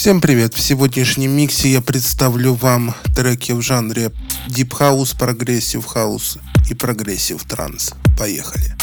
Всем привет! В сегодняшнем миксе я представлю вам треки в жанре Deep House, Progressive House и Progressive Trance. Поехали!